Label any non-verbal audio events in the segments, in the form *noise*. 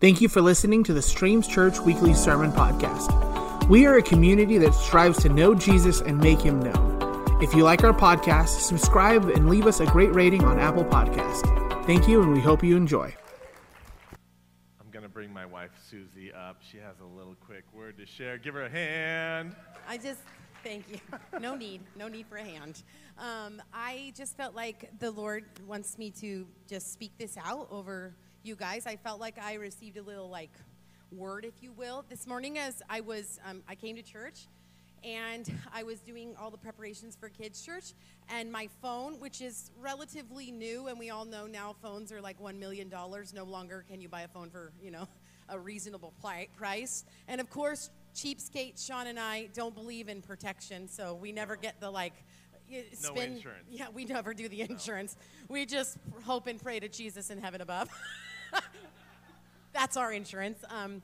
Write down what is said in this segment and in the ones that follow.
Thank you for listening to the Streams Church Weekly Sermon Podcast. We are a community that strives to know Jesus and make him known. If you like our podcast, subscribe and leave us a great rating on Apple Podcast. Thank you, and we hope you enjoy. I'm going to bring my wife, Susie, up. She has a little quick word to share. Give her a hand. I just, thank you. No need, no need for a hand. Um, I just felt like the Lord wants me to just speak this out over you guys. I felt like I received a little like word, if you will, this morning as I was, um, I came to church and I was doing all the preparations for kids' church, and my phone, which is relatively new, and we all know now phones are like $1 million. No longer can you buy a phone for, you know, *laughs* a reasonable price. And of course, cheapskate Shawn and I don't believe in protection, so we never get the like, spin. No insurance. Yeah, we never do the insurance. No. We just hope and pray to Jesus in heaven above. *laughs* *laughs* That's our insurance. Um,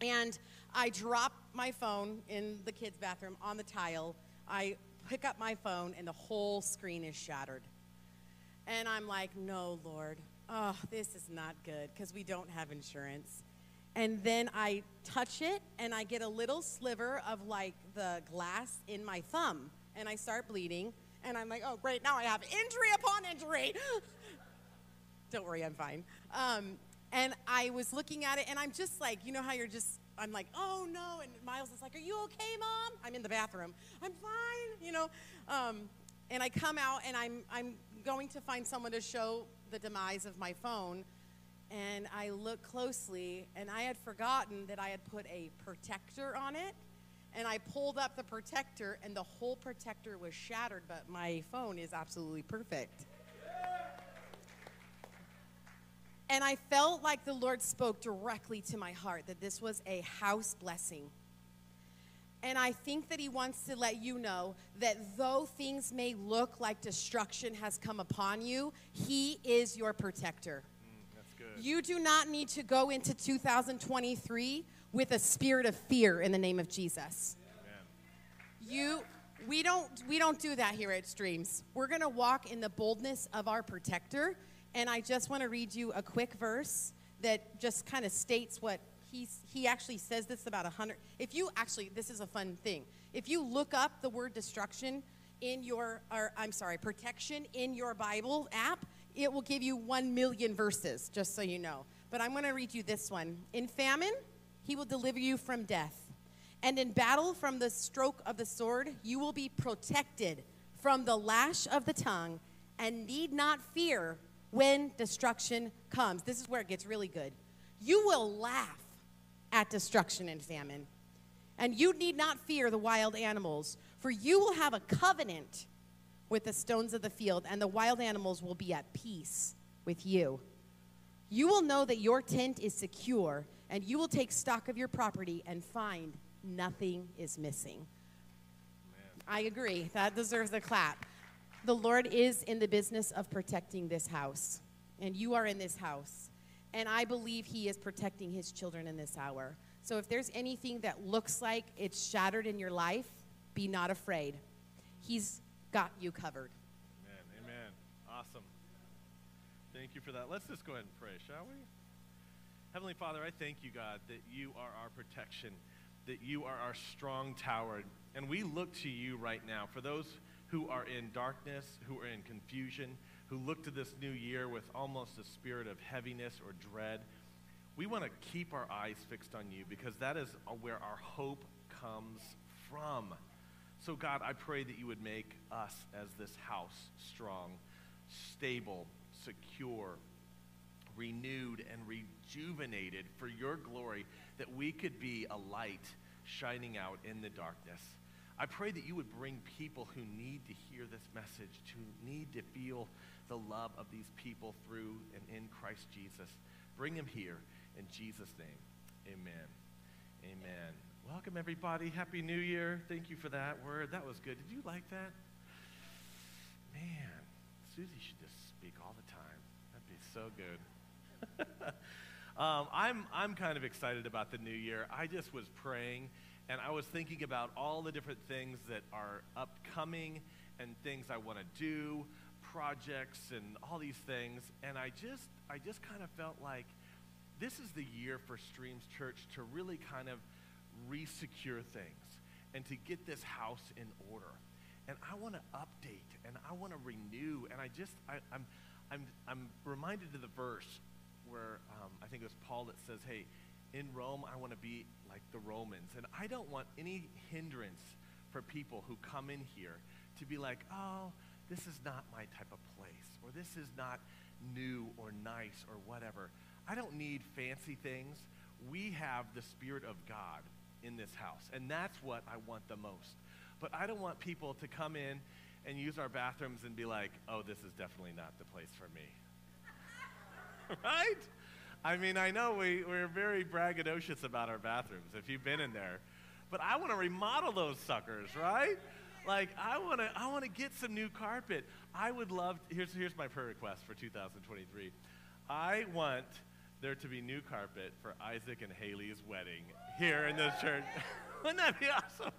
and I drop my phone in the kids' bathroom on the tile. I pick up my phone, and the whole screen is shattered. And I'm like, no, Lord, oh, this is not good because we don't have insurance. And then I touch it, and I get a little sliver of like the glass in my thumb, and I start bleeding. And I'm like, oh, great, now I have injury upon injury. *laughs* Don't worry, I'm fine. Um, and I was looking at it, and I'm just like, you know how you're just, I'm like, oh no. And Miles is like, are you okay, mom? I'm in the bathroom. I'm fine, you know. Um, and I come out, and I'm, I'm going to find someone to show the demise of my phone. And I look closely, and I had forgotten that I had put a protector on it. And I pulled up the protector, and the whole protector was shattered, but my phone is absolutely perfect. And I felt like the Lord spoke directly to my heart that this was a house blessing. And I think that He wants to let you know that though things may look like destruction has come upon you, He is your protector. Mm, you do not need to go into 2023 with a spirit of fear in the name of Jesus. Amen. You we don't we don't do that here at Streams. We're going to walk in the boldness of our protector and I just want to read you a quick verse that just kind of states what he's, he actually says this about a hundred. If you actually, this is a fun thing. If you look up the word destruction in your, or I'm sorry, protection in your Bible app, it will give you one million verses, just so you know. But I'm going to read you this one. In famine, he will deliver you from death. And in battle, from the stroke of the sword, you will be protected from the lash of the tongue and need not fear when destruction comes. This is where it gets really good. You will laugh at destruction and famine, and you need not fear the wild animals, for you will have a covenant with the stones of the field, and the wild animals will be at peace with you. You will know that your tent is secure, and you will take stock of your property and find nothing is missing. Man. I agree. That deserves a clap. The Lord is in the business of protecting this house, and you are in this house. And I believe He is protecting His children in this hour. So if there's anything that looks like it's shattered in your life, be not afraid. He's got you covered. Amen. Amen. Awesome. Thank you for that. Let's just go ahead and pray, shall we? Heavenly Father, I thank you, God, that you are our protection, that you are our strong tower. And we look to you right now for those who are in darkness, who are in confusion, who look to this new year with almost a spirit of heaviness or dread. We want to keep our eyes fixed on you because that is where our hope comes from. So, God, I pray that you would make us as this house strong, stable, secure, renewed, and rejuvenated for your glory, that we could be a light shining out in the darkness. I pray that you would bring people who need to hear this message, who need to feel the love of these people through and in Christ Jesus. Bring them here in Jesus' name. Amen. Amen. Welcome, everybody. Happy New Year. Thank you for that word. That was good. Did you like that? Man, Susie should just speak all the time. That'd be so good. *laughs* um, I'm, I'm kind of excited about the new year. I just was praying and I was thinking about all the different things that are upcoming and things I want to do, projects and all these things, and I just I just kind of felt like this is the year for Streams Church to really kind of resecure things and to get this house in order. And I want to update and I want to renew. And I just, I, am I'm, I'm, I'm reminded of the verse where um, I think it was Paul that says, hey, in Rome, I want to be like the Romans. And I don't want any hindrance for people who come in here to be like, oh, this is not my type of place, or this is not new or nice or whatever. I don't need fancy things. We have the Spirit of God in this house, and that's what I want the most. But I don't want people to come in and use our bathrooms and be like, oh, this is definitely not the place for me. *laughs* right? I mean, I know we, we're very braggadocious about our bathrooms if you've been in there. But I want to remodel those suckers, right? Like I want to I want to get some new carpet. I would love here's here's my prayer request for 2023. I want there to be new carpet for Isaac and Haley's wedding here in this church. *laughs* Wouldn't that be awesome?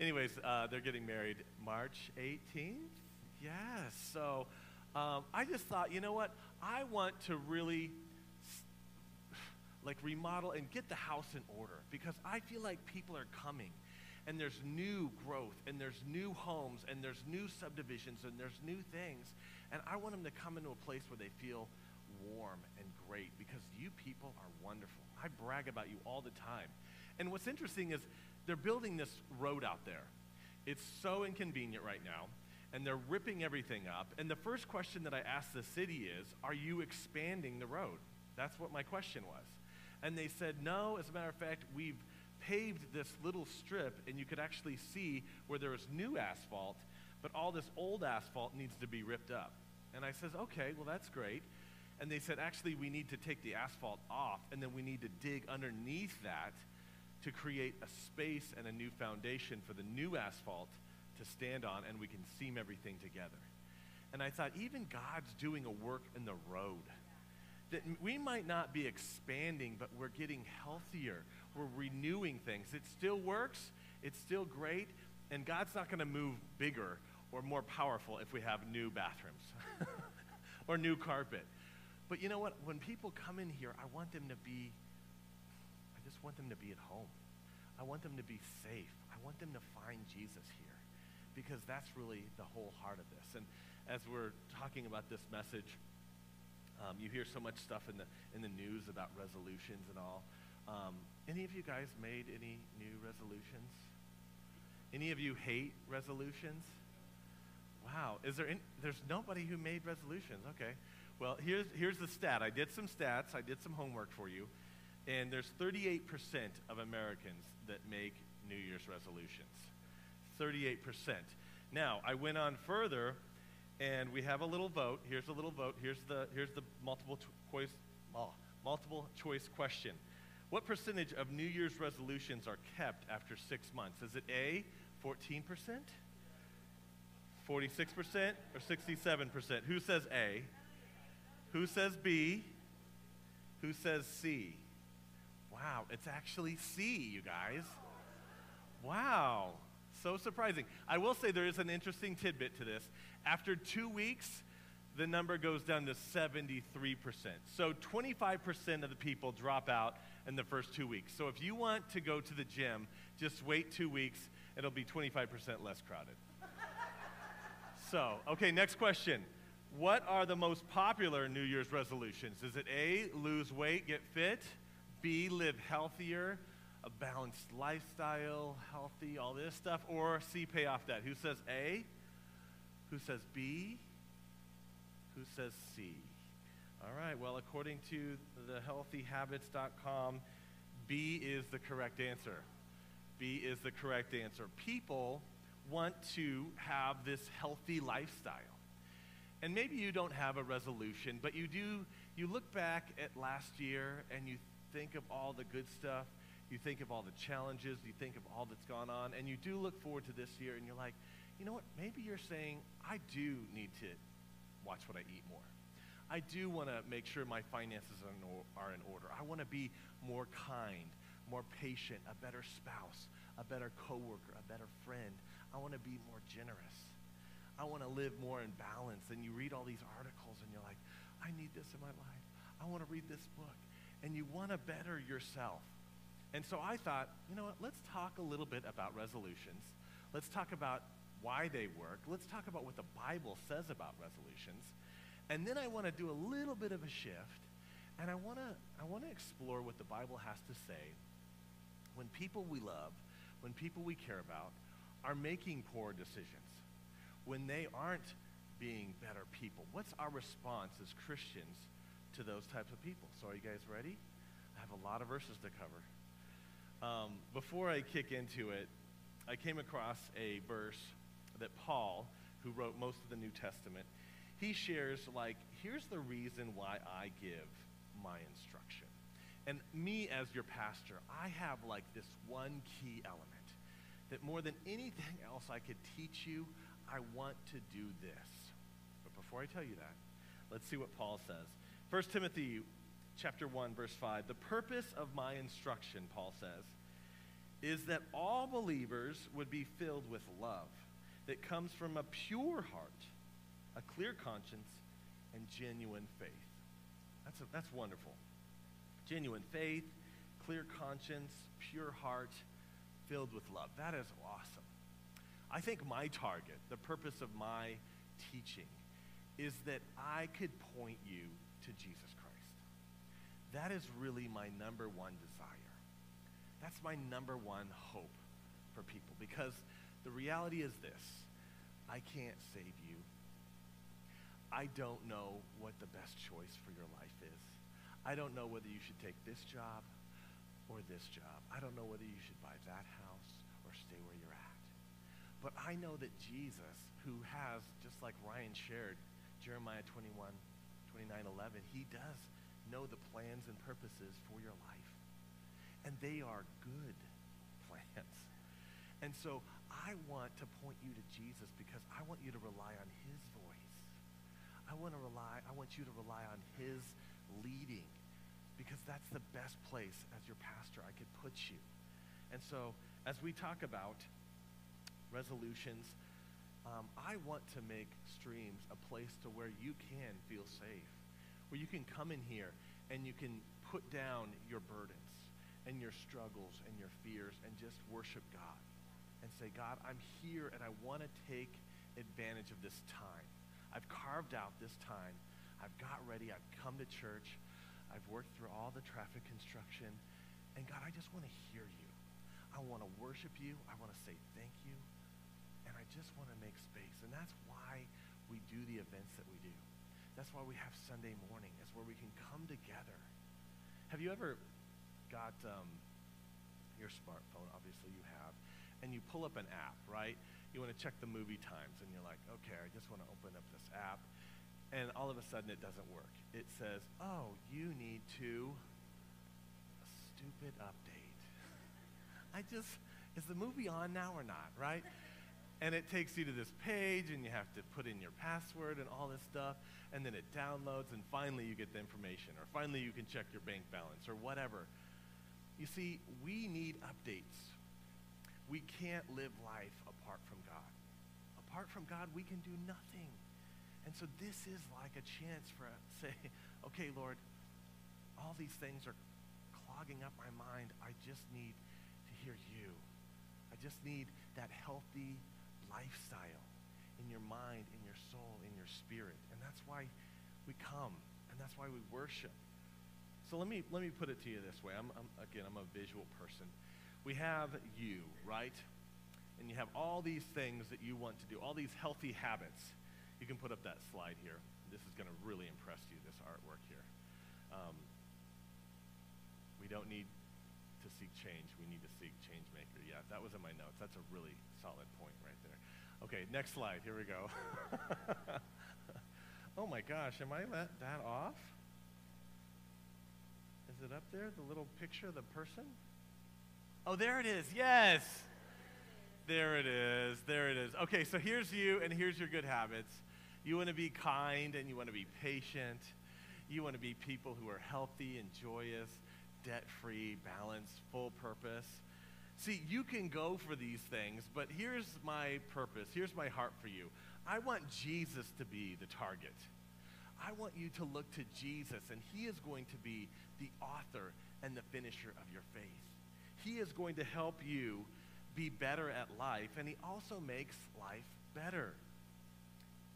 Anyways, uh, they're getting married March 18th. Yes. So um, I just thought, you know what? I want to really like remodel and get the house in order because I feel like people are coming and there's new growth and there's new homes and there's new subdivisions and there's new things. And I want them to come into a place where they feel warm and great because you people are wonderful. I brag about you all the time. And what's interesting is they're building this road out there. It's so inconvenient right now, and they're ripping everything up. And the first question that I asked the city is, Are you expanding the road? That's what my question was. And they said, No, as a matter of fact, we've paved this little strip, and you could actually see where there was new asphalt, but all this old asphalt needs to be ripped up. And I says, Okay, well, that's great. And they said, Actually, we need to take the asphalt off, and then we need to dig underneath that to create a space and a new foundation for the new asphalt to stand on, and we can seam everything together. And I thought, even God's doing a work in the road. That we might not be expanding, but we're getting healthier. We're renewing things. It still works, it's still great, and God's not going to move bigger or more powerful if we have new bathrooms *laughs* or new carpet. But you know what? When people come in here, I want them to be I just want them to be at home. I want them to be safe. I want them to find Jesus here because that's really the whole heart of this. And as we're talking about this message, um, you hear so much stuff in the, in the news about resolutions and all. Um, any of you guys made any new resolutions? Any of you hate resolutions? Wow. Is there any, there's nobody who made resolutions. Okay. Well, here's, here's the stat. I did some stats. I did some homework for you. And there's 38% of Americans that make New Year's resolutions. 38%. Now, I went on further, and we have a little vote. Here's a little vote. Here's the, here's the multiple, choice, oh, multiple choice question. What percentage of New Year's resolutions are kept after six months? Is it A, 14%, 46%, or 67%? Who says A? Who says B? Who says C? Wow, it's actually C, you guys. Wow, so surprising. I will say there is an interesting tidbit to this. After two weeks, the number goes down to 73%. So 25% of the people drop out in the first two weeks. So if you want to go to the gym, just wait two weeks. It'll be 25% less crowded. *laughs* so, okay, next question. What are the most popular New Year's resolutions? Is it A, lose weight, get fit? B, live healthier, a balanced lifestyle, healthy, all this stuff, or C, pay off debt? Who says A? Who says B? Who says C? All right, well, according to thehealthyhabits.com, B is the correct answer. B is the correct answer. People want to have this healthy lifestyle. And maybe you don't have a resolution, but you do, you look back at last year and you think of all the good stuff, you think of all the challenges, you think of all that's gone on, and you do look forward to this year, and you're like, you know what? Maybe you're saying, I do need to watch what I eat more. I do want to make sure my finances are in order. I want to be more kind, more patient, a better spouse, a better coworker, a better friend. I want to be more generous. I want to live more in balance. And you read all these articles and you're like, I need this in my life. I want to read this book. and you want to better yourself. And so I thought, you know what, let's talk a little bit about resolutions. Let's talk about why they work. Let's talk about what the Bible says about resolutions. And then I want to do a little bit of a shift, and I want to I want to explore what the Bible has to say when people we love, when people we care about are making poor decisions, when they aren't being better people. What's our response as Christians to those types of people? So are you guys ready? I have a lot of verses to cover. Um, before I kick into it, I came across a verse that Paul, who wrote most of the New Testament, he shares like, here's the reason why I give my instruction. And me as your pastor, I have like this one key element that more than anything else I could teach you, I want to do this. But before I tell you that, let's see what Paul says. 1 Timothy chapter 1 verse 5. The purpose of my instruction, Paul says, is that all believers would be filled with love that comes from a pure heart, a clear conscience, and genuine faith. That's, a, that's wonderful. Genuine faith, clear conscience, pure heart, filled with love. That is awesome. I think my target, the purpose of my teaching, is that I could point you to Jesus. That is really my number one desire. That's my number one hope for people because the reality is this I can't save you. I don't know what the best choice for your life is. I don't know whether you should take this job or this job. I don't know whether you should buy that house or stay where you're at. But I know that Jesus, who has, just like Ryan shared, Jeremiah 21, 29, 11, he does know the plans and purposes for your life. And they are good *laughs* plans. And so I want to point you to Jesus because I want you to rely on his voice. I want to rely, I want you to rely on his leading because that's the best place as your pastor I could put you. And so as we talk about resolutions, um, I want to make streams a place to where you can feel safe, where you can come in here and you can put down your burdens and your struggles and your fears and just worship God and say, God, I'm here and I want to take advantage of this time. I've carved out this time. I've got ready. I've come to church. I've worked through all the traffic construction. And God, I just want to hear you. I want to worship you. I want to say thank you. And I just want to make space. And that's why we do the events that we do. That's why we have Sunday morning. It's where we can come together. Have you ever got um, your smartphone? Obviously, you have and you pull up an app, right? You want to check the movie times, and you're like, okay, I just want to open up this app. And all of a sudden, it doesn't work. It says, oh, you need to, a stupid update. *laughs* I just, is the movie on now or not, right? And it takes you to this page, and you have to put in your password and all this stuff, and then it downloads, and finally you get the information, or finally you can check your bank balance, or whatever. You see, we need updates we can't live life apart from God. Apart from God, we can do nothing. And so this is like a chance for us to say, *laughs* okay, Lord, all these things are clogging up my mind. I just need to hear you. I just need that healthy lifestyle in your mind, in your soul, in your spirit. And that's why we come, and that's why we worship. So let me, let me put it to you this way. I'm, I'm, again, I'm a visual person we have you, right? And you have all these things that you want to do, all these healthy habits. You can put up that slide here. This is going to really impress you, this artwork here. Um, we don't need to seek change. We need to seek change maker. Yeah, that was in my notes. That's a really solid point. Okay, next slide. Here we go. *laughs* oh my gosh, am I let that off? Is it up there, the little picture of the person? Oh, there it is. Yes. There it is. There it is. Okay, so here's you, and here's your good habits. You want to be kind, and you want to be patient. You want to be people who are healthy and joyous, debt free, balanced, full purpose. See, you can go for these things, but here's my purpose. Here's my heart for you. I want Jesus to be the target. I want you to look to Jesus, and He is going to be the author and the finisher of your faith. He is going to help you be better at life, and He also makes life better.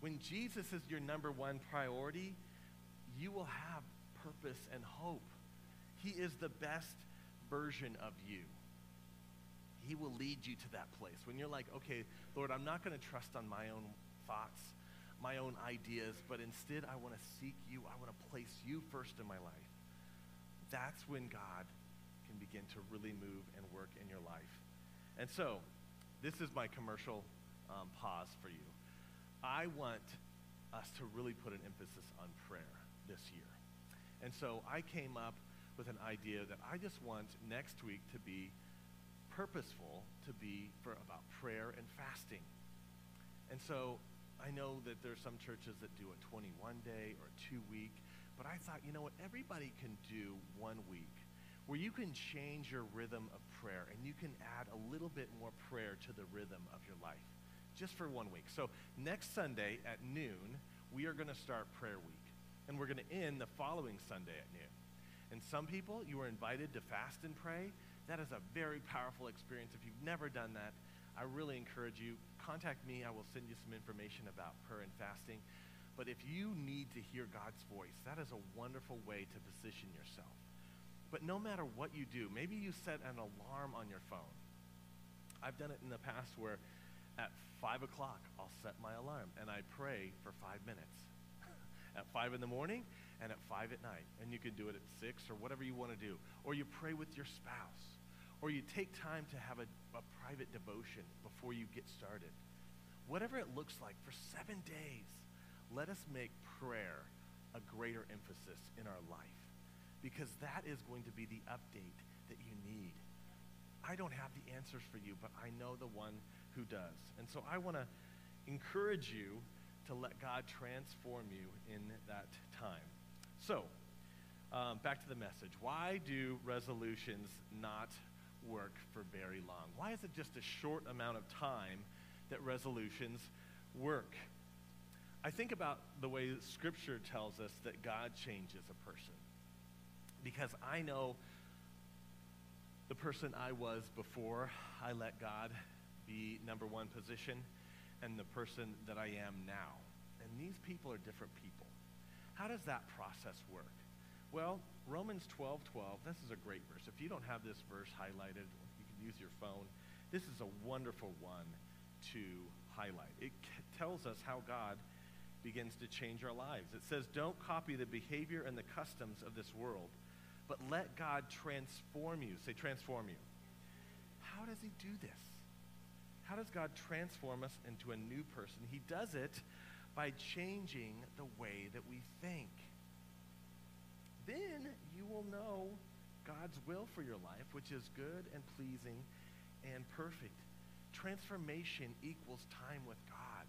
When Jesus is your number one priority, you will have purpose and hope. He is the best version of you. He will lead you to that place. When you're like, okay, Lord, I'm not going to trust on my own thoughts, my own ideas, but instead I want to seek you. I want to place you first in my life. That's when God can begin to really move and work in your life. And so, this is my commercial um, pause for you. I want us to really put an emphasis on prayer this year. And so I came up with an idea that I just want next week to be purposeful to be for about prayer and fasting. And so I know that there's some churches that do a 21 day or two week, but I thought, you know what, everybody can do one week where you can change your rhythm of prayer and you can add a little bit more prayer to the rhythm of your life just for one week. So next Sunday at noon, we are going to start prayer week and we're going to end the following Sunday at noon. And some people, you are invited to fast and pray. That is a very powerful experience. If you've never done that, I really encourage you, contact me. I will send you some information about prayer and fasting. But if you need to hear God's voice, that is a wonderful way to position yourself. But no matter what you do, maybe you set an alarm on your phone. I've done it in the past where at 5 o'clock, I'll set my alarm and I pray for five minutes. *laughs* at 5 in the morning, and at 5 at night. And you can do it at 6 or whatever you want to do. Or you pray with your spouse. Or you take time to have a, a private devotion before you get started. Whatever it looks like, for seven days, let us make prayer a greater emphasis in our life. Because that is going to be the update that you need. I don't have the answers for you, but I know the one who does. And so I want to encourage you to let God transform you in that time. So, um, back to the message. Why do resolutions not work for very long? Why is it just a short amount of time that resolutions work? I think about the way Scripture tells us that God changes a person. Because I know the person I was before I let God be number one position and the person that I am now. And these people are different people. How does that process work? Well, Romans 12 12, this is a great verse. If you don't have this verse highlighted, you can use your phone. This is a wonderful one to highlight. It tells us how God begins to change our lives. It says, Don't copy the behavior and the customs of this world, but let God transform you. Say, transform you. How does He do this? How does God transform us into a new person? He does it by changing the way that we think. Then you will know God's will for your life, which is good and pleasing and perfect. Transformation equals time with God.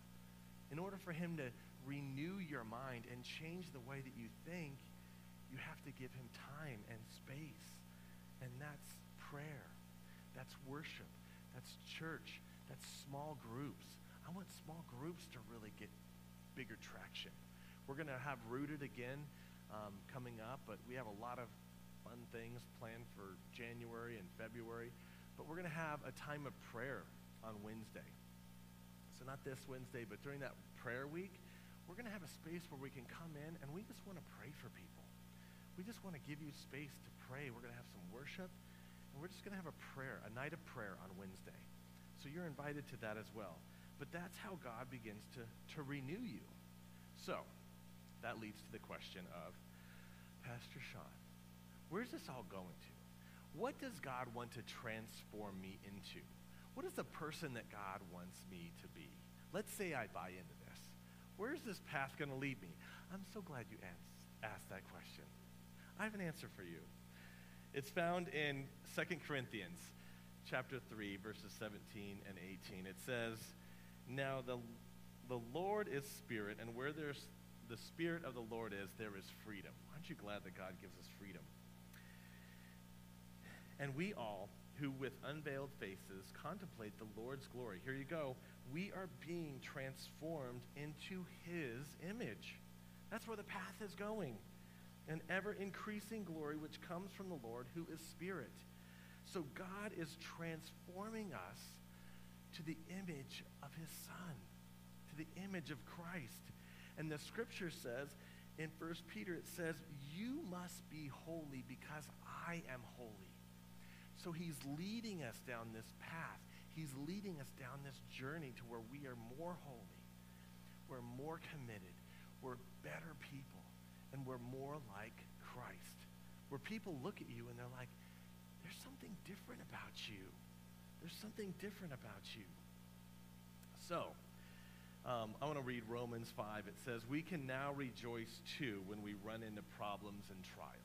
In order for Him to renew your mind and change the way that you think, you have to give Him time and space. And that's prayer, that's worship, that's church, that's small groups. I want small groups to really get bigger traction. We're going to have Rooted again um, coming up, but we have a lot of fun things planned for January and February. But we're going to have a time of prayer on Wednesday. So, not this Wednesday, but during that prayer week, we're going to have a space where we can come in and we just want to pray for people. We just want to give you space to pray. We're going to have some worship, and we're just going to have a prayer, a night of prayer on Wednesday. So, you're invited to that as well. But that's how God begins to, to renew you. So, that leads to the question of, Pastor Shawn, where's this all going to? What does God want to transform me into? What is the person that God wants me to be? Let's say I buy into this. Where's this path going to lead me? I'm so glad you asked that question. I have an answer for you. It's found in 2 Corinthians chapter 3 verses 17 and 18. It says, now, the, the Lord is spirit, and where there's the spirit of the Lord is, there is freedom. Aren't you glad that God gives us freedom? And we all, who with unveiled faces contemplate the Lord's glory, here you go, we are being transformed into his image That's where the path is going. An ever increasing glory which comes from the Lord who is Spirit. So God is transforming us to the image of his Son, to the image of Christ. And the scripture says in 1 Peter, it says, You must be holy because I am holy. So he's leading us down this path. He's leading us down this journey to where we are more holy, we're more committed, we're better people, and we're more like Christ. Where people look at you and they're like, there's something different about you. There's something different about you. So, um, I want to read Romans 5. It says, We can now rejoice too when we run into problems and trials.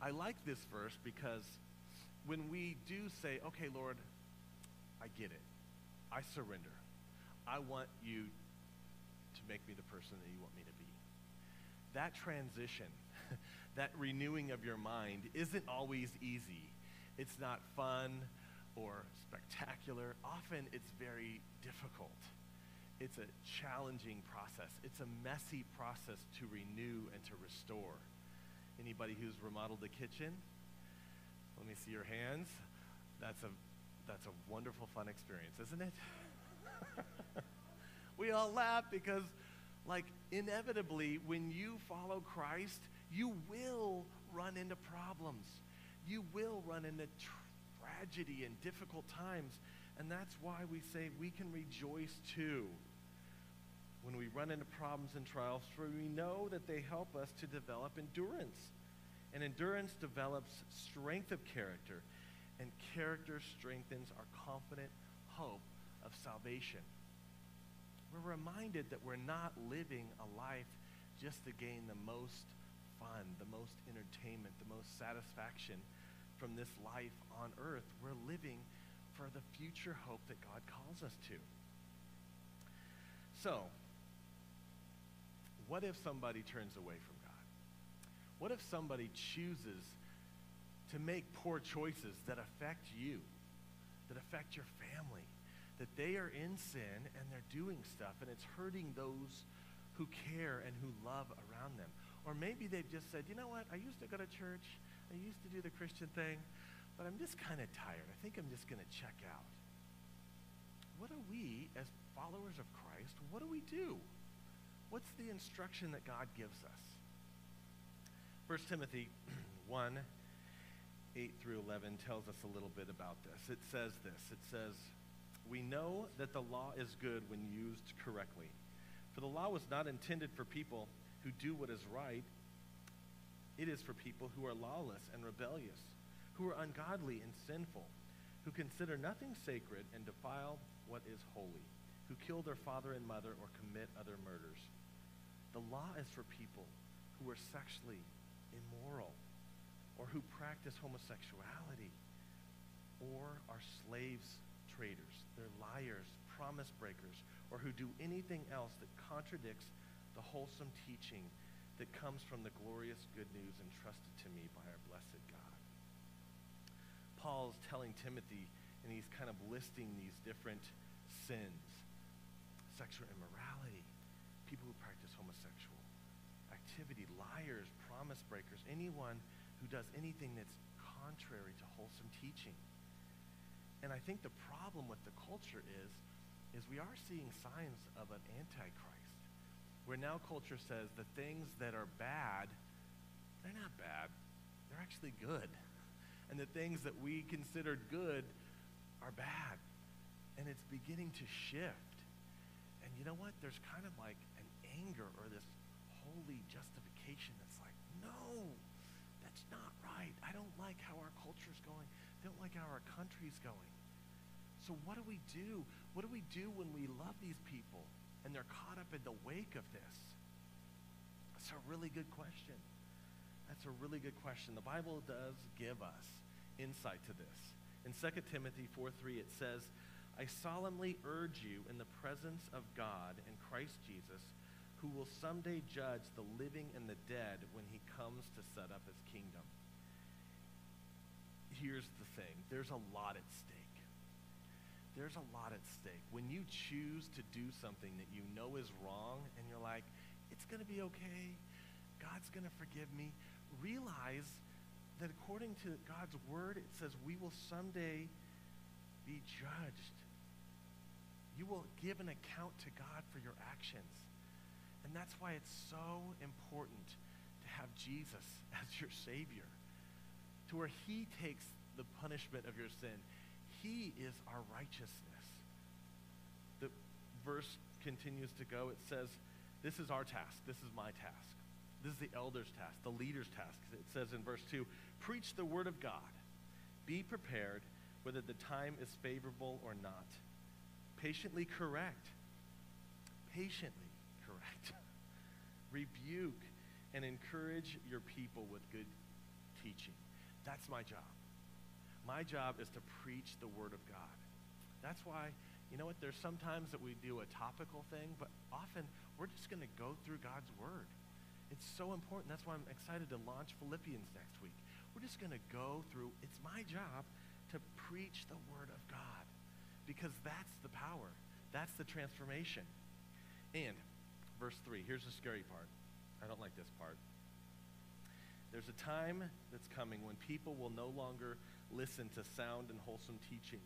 I like this verse because when we do say, Okay, Lord, I get it, I surrender, I want you to make me the person that you want me to be. That transition, *laughs* that renewing of your mind isn't always easy. It's not fun or spectacular. Often it's very difficult. It's a challenging process. It's a messy process to renew and to restore. Anybody who's remodeled the kitchen? Let me see your hands. That's a that's a wonderful fun experience, isn't it? *laughs* we all laugh because like inevitably when you follow Christ, you will run into problems. You will run into tragedy and difficult times. And that's why we say we can rejoice too when we run into problems and trials, for we know that they help us to develop endurance. And endurance develops strength of character, and character strengthens our confident hope of salvation. We're reminded that we're not living a life just to gain the most fun, the most entertainment, the most satisfaction from this life on earth. We're living for the future hope that God calls us to. So, what if somebody turns away from God? What if somebody chooses to make poor choices that affect you, that affect your family, that they are in sin and they're doing stuff and it's hurting those who care and who love around them? Or maybe they've just said, you know what, I used to go to church, I used to do the Christian thing, but I'm just kind of tired. I think I'm just going to check out. What do we, as followers of Christ, what do we do? What's the instruction that God gives us? 1 Timothy *clears throat* 1 8 through 11 tells us a little bit about this. It says this It says, We know that the law is good when used correctly. For the law was not intended for people who do what is right, it is for people who are lawless and rebellious, who are ungodly and sinful, who consider nothing sacred and defile what is holy, who kill their father and mother or commit other murders. The law is for people who are sexually immoral, or who practice homosexuality, or are slaves traders. They're liars, promise breakers, or who do anything else that contradicts the wholesome teaching that comes from the glorious good news entrusted to me by our blessed God. Paul's telling Timothy, and he's kind of listing these different sins sexual immorality, people who practice homosexual activity, liars, promise breakers, anyone who does anything that's contrary to wholesome teaching. And I think the problem with the culture is, is we are seeing signs of an antichrist where now culture says the things that are bad, they're not bad. They're actually good. And the things that we considered good are bad. And it's beginning to shift. And you know what? There's kind of like anger or this holy justification that's like, no, that's not right. I don't like how our culture's going. I don't like how our country's going. So what do we do? What do we do when we love these people? and they're caught up in the wake of this? That's a really good question. That's a really good question. The Bible does give us insight to this. In 2 Timothy 4 3, it says, I solemnly urge you in the presence of God and Christ Jesus, who will someday judge the living and the dead when he comes to set up his kingdom. Here's the thing there's a lot at stake there's a lot at stake. When you choose to do something that you know is wrong and you're like, it's going to be okay. God's going to forgive me. Realize that according to God's word, it says we will someday be judged. You will give an account to God for your actions. And that's why it's so important to have Jesus *laughs* as your Savior, to where He takes the punishment of your sin. He is our righteousness. The verse continues to go. It says, This is our task. This is my task. This is the elder's task, the leader's task. It says in verse 2 Preach the word of God. Be prepared whether the time is favorable or not. Patiently correct. Patiently. Rebuke and encourage your people with good teaching. That's my job. My job is to preach the Word of God. That's why, you know what, there's sometimes that we do a topical thing, but often we're just going to go through God's Word. It's so important. That's why I'm excited to launch Philippians next week. We're just going to go through, it's my job to preach the Word of God because that's the power, that's the transformation. And, verse 3, here's the scary part. I don't like this part. There's a time that's coming when people will no longer listen to sound and wholesome teaching.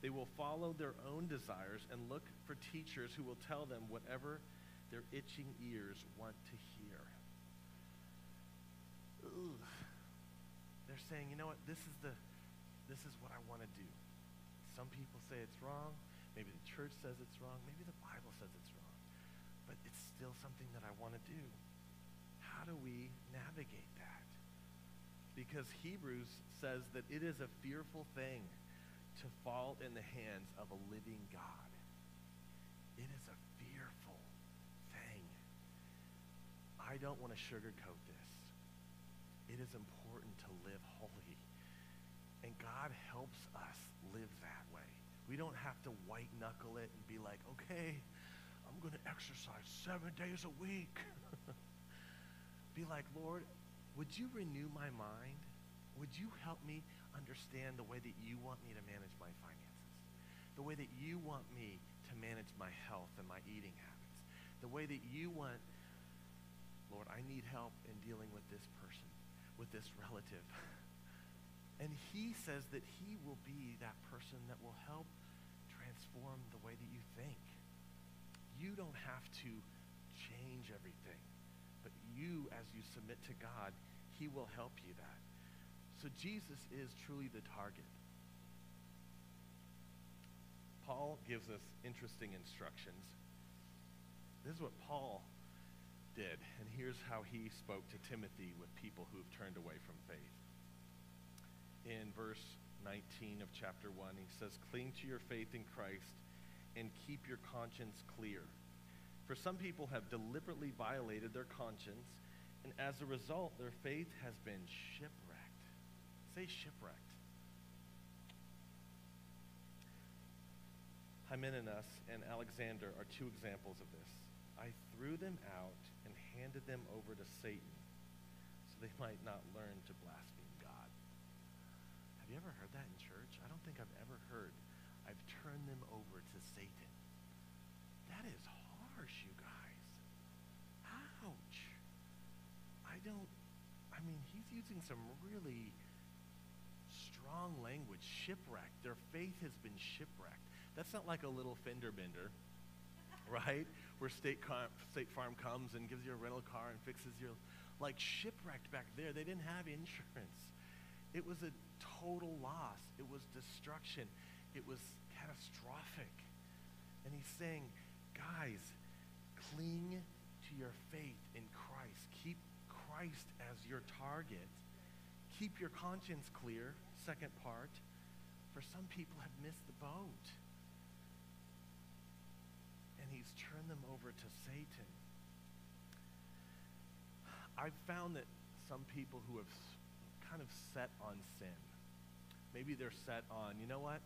They will follow their own desires and look for teachers who will tell them whatever their itching ears want to hear. Ooh. They're saying, you know what, this is the this is what I want to do. Some people say it's wrong. Maybe the church says it's wrong. Maybe the Bible says it's wrong. But it's still something that I want to do. How do we navigate that? Because Hebrews says that it is a fearful thing to fall in the hands of a living God. It is a fearful thing. I don't want to sugarcoat this. It is important to live holy. And God helps us live that way. We don't have to white knuckle it and be like, okay, going to exercise seven days a week. *laughs* be like, Lord, would you renew my mind? Would you help me understand the way that you want me to manage my finances? The way that you want me to manage my health and my eating habits? The way that you want, Lord, I need help in dealing with this person, with this relative. *laughs* And he says that he will be that person that will help transform the way that you think. You don't have to change everything, but you, as you submit to God, he will help you that. So Jesus is truly the target. Paul gives us interesting instructions. This is what Paul did, and here's how he spoke to Timothy with people who've turned away from faith. In verse 19 of chapter 1, he says, Cling to your faith in Christ and keep your conscience clear. For some people have deliberately violated their conscience, and as a result, their faith has been shipwrecked. Say shipwrecked. Hymenaeus and Alexander are two examples of this. I threw them out and handed them over to Satan so they might not learn to blaspheme God. Have you ever heard that in church? I don't think I've ever heard. I've turned them over to Satan. That is harsh, you guys. Ouch. I don't, I mean, he's using some really strong language. Shipwrecked. Their faith has been shipwrecked. That's not like a little fender bender, *laughs* right? Where State, Car- State Farm comes and gives you a rental car and fixes your, like shipwrecked back there. They didn't have insurance. It was a total loss. It was destruction. It was catastrophic. And he's saying, guys, cling to your faith in Christ. Keep Christ as your target. Keep your conscience clear, second part, for some people have missed the boat and he's turned them over to Satan. I've found that some people who have kind of set on sin, maybe they're set on, you know what?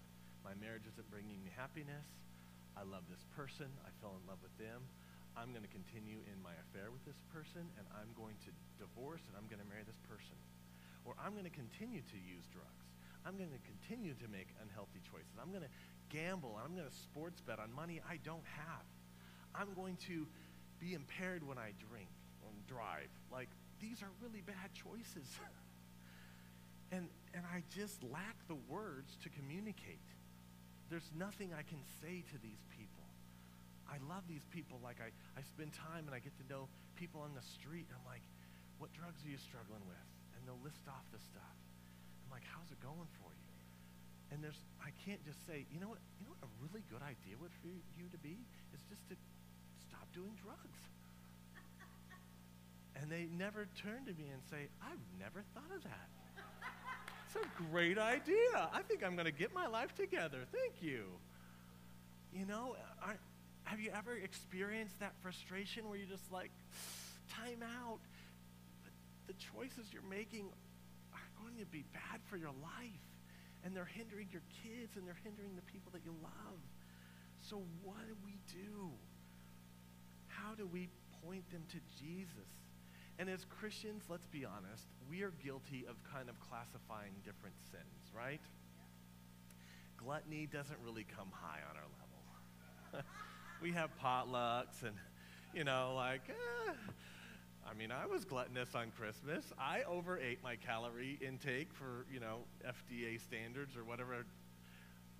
My marriage isn't bringing me happiness. I love this person. I fell in love with them. I'm going to continue in my affair with this person, and I'm going to divorce, and I'm going to marry this person. Or I'm going to continue to use drugs. I'm going to continue to make unhealthy choices. I'm going to gamble. I'm going to sports bet on money I don't have. I'm going to be impaired when I drink and drive. Like, these are really bad choices. *laughs* and, and I just lack the words to communicate. There's nothing I can say to these people. I love these people. Like, I, I spend time and I get to know people on the street. I'm like, what drugs are you struggling with? And they'll list off the stuff. I'm like, how's it going for you? And there's, I can't just say, you know what, you know what a really good idea would for you to be is just to stop doing drugs. *laughs* And they never turn to me and say, I've never thought of that. It's a great idea. I think I'm going to get my life together. Thank you. You know, have you ever experienced that frustration where you're just like, *sighs* time out? The, the choices you're making are going to be bad for your life. And they're hindering your kids and they're hindering the people that you love. So, what do we do? How do we point them to Jesus? And as Christians, let's be honest, we are guilty of kind of classifying different sins, right? Gluttony doesn't really come high on our level. *laughs* we have potlucks and, you know, like, eh. I mean, I was gluttonous on Christmas. I overate my calorie intake for, you know, FDA standards or whatever.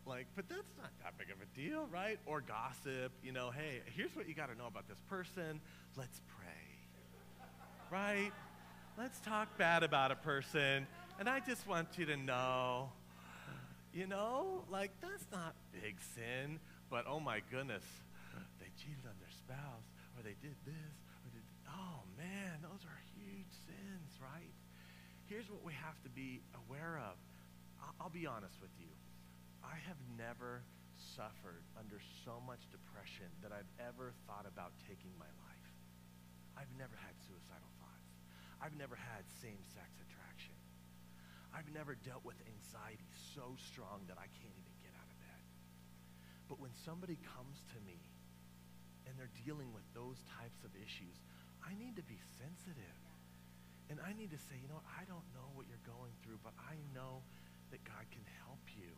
Like, but that's not that big of a deal, right? Or gossip, you know, hey, here's what you got to know about this person. Let's pray, right? Let's talk bad about a person. And I just want you to know, you know, like, that's not big sin, but oh my goodness, they cheated on their spouse, or they did this, or did, oh man, those are huge sins, right? Here's what we have to be aware of. I'll, be honest with you. I have never suffered under so much depression that I've ever thought about taking my life. I've never had suicidal thoughts. I've never had same-sex attraction. I've never dealt with anxiety so strong that I can't even get out of bed. But when somebody comes to me and they're dealing with those types of issues, I need to be sensitive. And I need to say, you know, I don't know what you're going through, but I know that God can help you.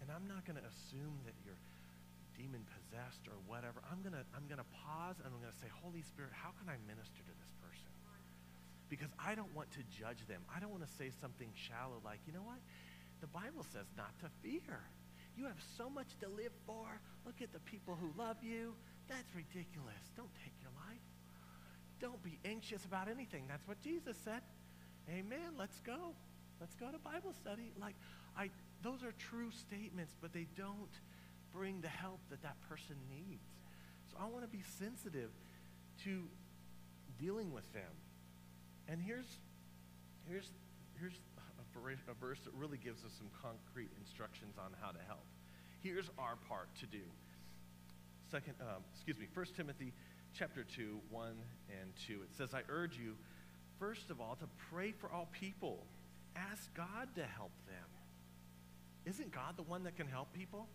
And I'm not going to assume that you're demon possessed or whatever. I'm going to I'm going to pause and I'm going to say, "Holy Spirit, how can I minister to this person?" Because I don't want to judge them. I don't want to say something shallow like, "You know what? The Bible says not to fear. You have so much to live for. Look at the people who love you. That's ridiculous. Don't take your life. Don't be anxious about anything. That's what Jesus said. Amen. Let's go. Let's go to Bible study. Like I those are true statements, but they don't bring the help that that person needs. So I want to be sensitive to dealing with them. And here's, here's, here's a, verse that really gives us some concrete instructions on how to help. Here's our part to do. Second, um, excuse me, 1 Timothy chapter 2, 1 and 2. It says, I urge you, first of all, to pray for all people. Ask God to help them isn't God the one that can help people?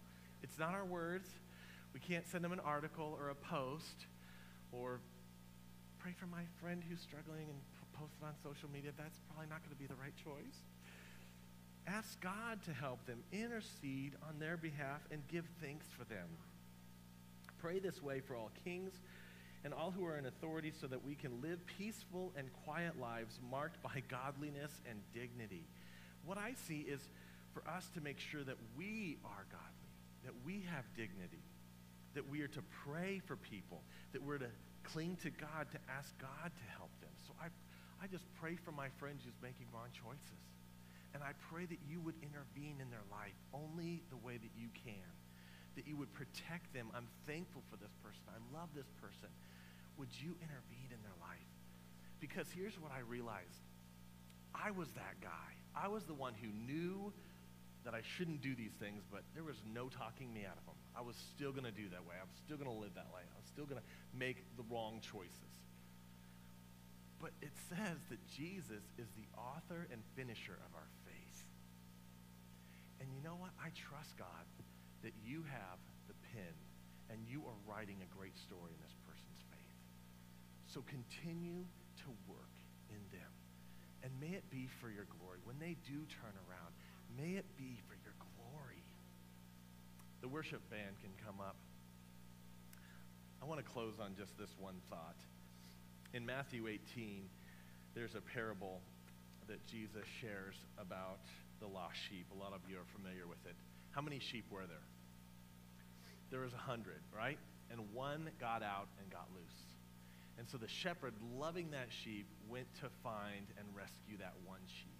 It's not our words. We can't send them an article or a post or pray for my friend who's struggling and post it on social media. That's probably not going to be the right choice. Ask God to help them, intercede on their behalf, and give thanks for them. Pray this way for all kings and all who are in authority so that we can live peaceful and quiet lives marked by godliness and dignity. What I see is for us to make sure that we are godly, that we have dignity, that we are to pray for people, that we're to cling to God, to ask God to help them. So I, I just pray for my friends who's making wrong choices. And I pray that you would intervene in their life only the way that you can, that you would protect them. I'm thankful for this person. I love this person. Would you intervene in their life? Because here's what I realized. I was that guy. I was the one who knew that I shouldn't do these things, but there was no talking me out of them. I was still going to do that way. I was still going to live that way. I was still going to make the wrong choices. But it says that Jesus is the author and finisher of our faith. And you know what? I trust God that you have the pen and you are writing a great story in this person's faith. So continue to work in them. And may it be for your glory. When they do turn around, May it be for your glory. The worship band can come up. I want to close on just this one thought. In Matthew 18, there's a parable that Jesus shares about the lost sheep. A lot of you are familiar with it. How many sheep were there? There was a hundred, right? And one got out and got loose. And so the shepherd, loving that sheep, went to find and rescue that one sheep.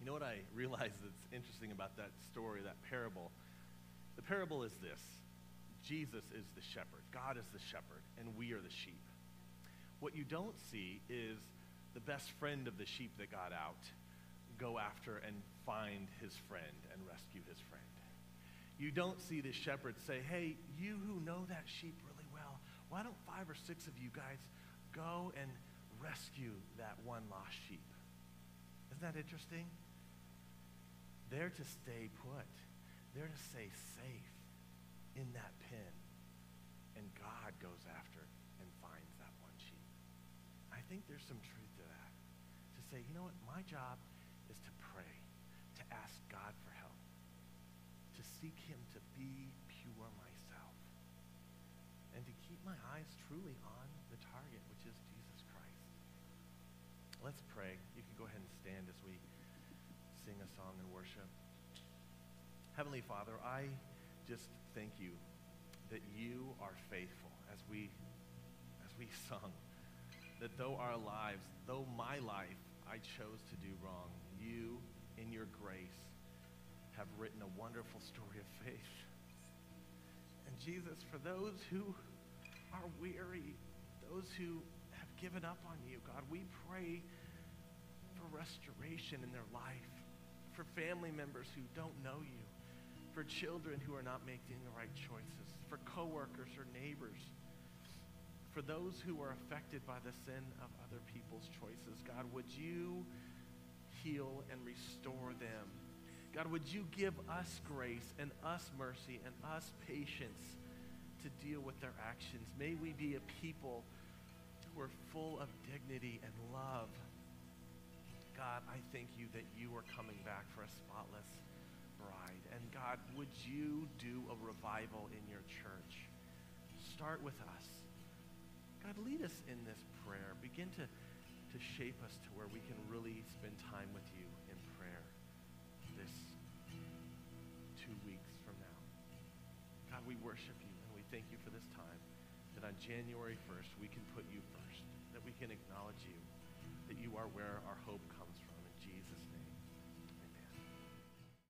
You know what I *laughs* realize that's interesting about that story, that parable? The parable is this Jesus is the shepherd, God is the shepherd, and we are the sheep. What you don't see is the best friend of the sheep that got out go after and find his friend and rescue his friend. You don't see the shepherd say, Hey, you who know that sheep really well, why don't five or six of you guys go and rescue that one lost sheep? Isn't that interesting? They're to stay put. They're to stay safe in that pen. And God goes after and finds that one sheep. I think there's some truth to that. To say, you know what, my job is to pray, to ask God for help, to seek him to be pure myself, and to keep my eyes truly Heavenly Father, I just thank you that you are faithful as we as we *laughs* sung. That though our lives, though my life I chose to do wrong, you in your grace have written a wonderful story of faith. And Jesus, for those who are weary, those who have given up on you, God, we pray for restoration in their life, for family members who don't know you for children who are not making the right choices, for coworkers or neighbors, for those who are affected by the sin of other people's choices. God, would you heal and restore them? God, would you give us grace and us mercy and us patience to deal with their actions? May we be a people who are full of dignity and love. God, I thank you that you are coming back for a spotless bride. And God, would you do a revival in your church? Start with us. God, lead us in this prayer. Begin to, to shape us to where we can really spend time with you in prayer this two weeks from now. God, we worship you and we thank you for this time that on January 1st we can put you first, that we can acknowledge you, that you are where our hope comes.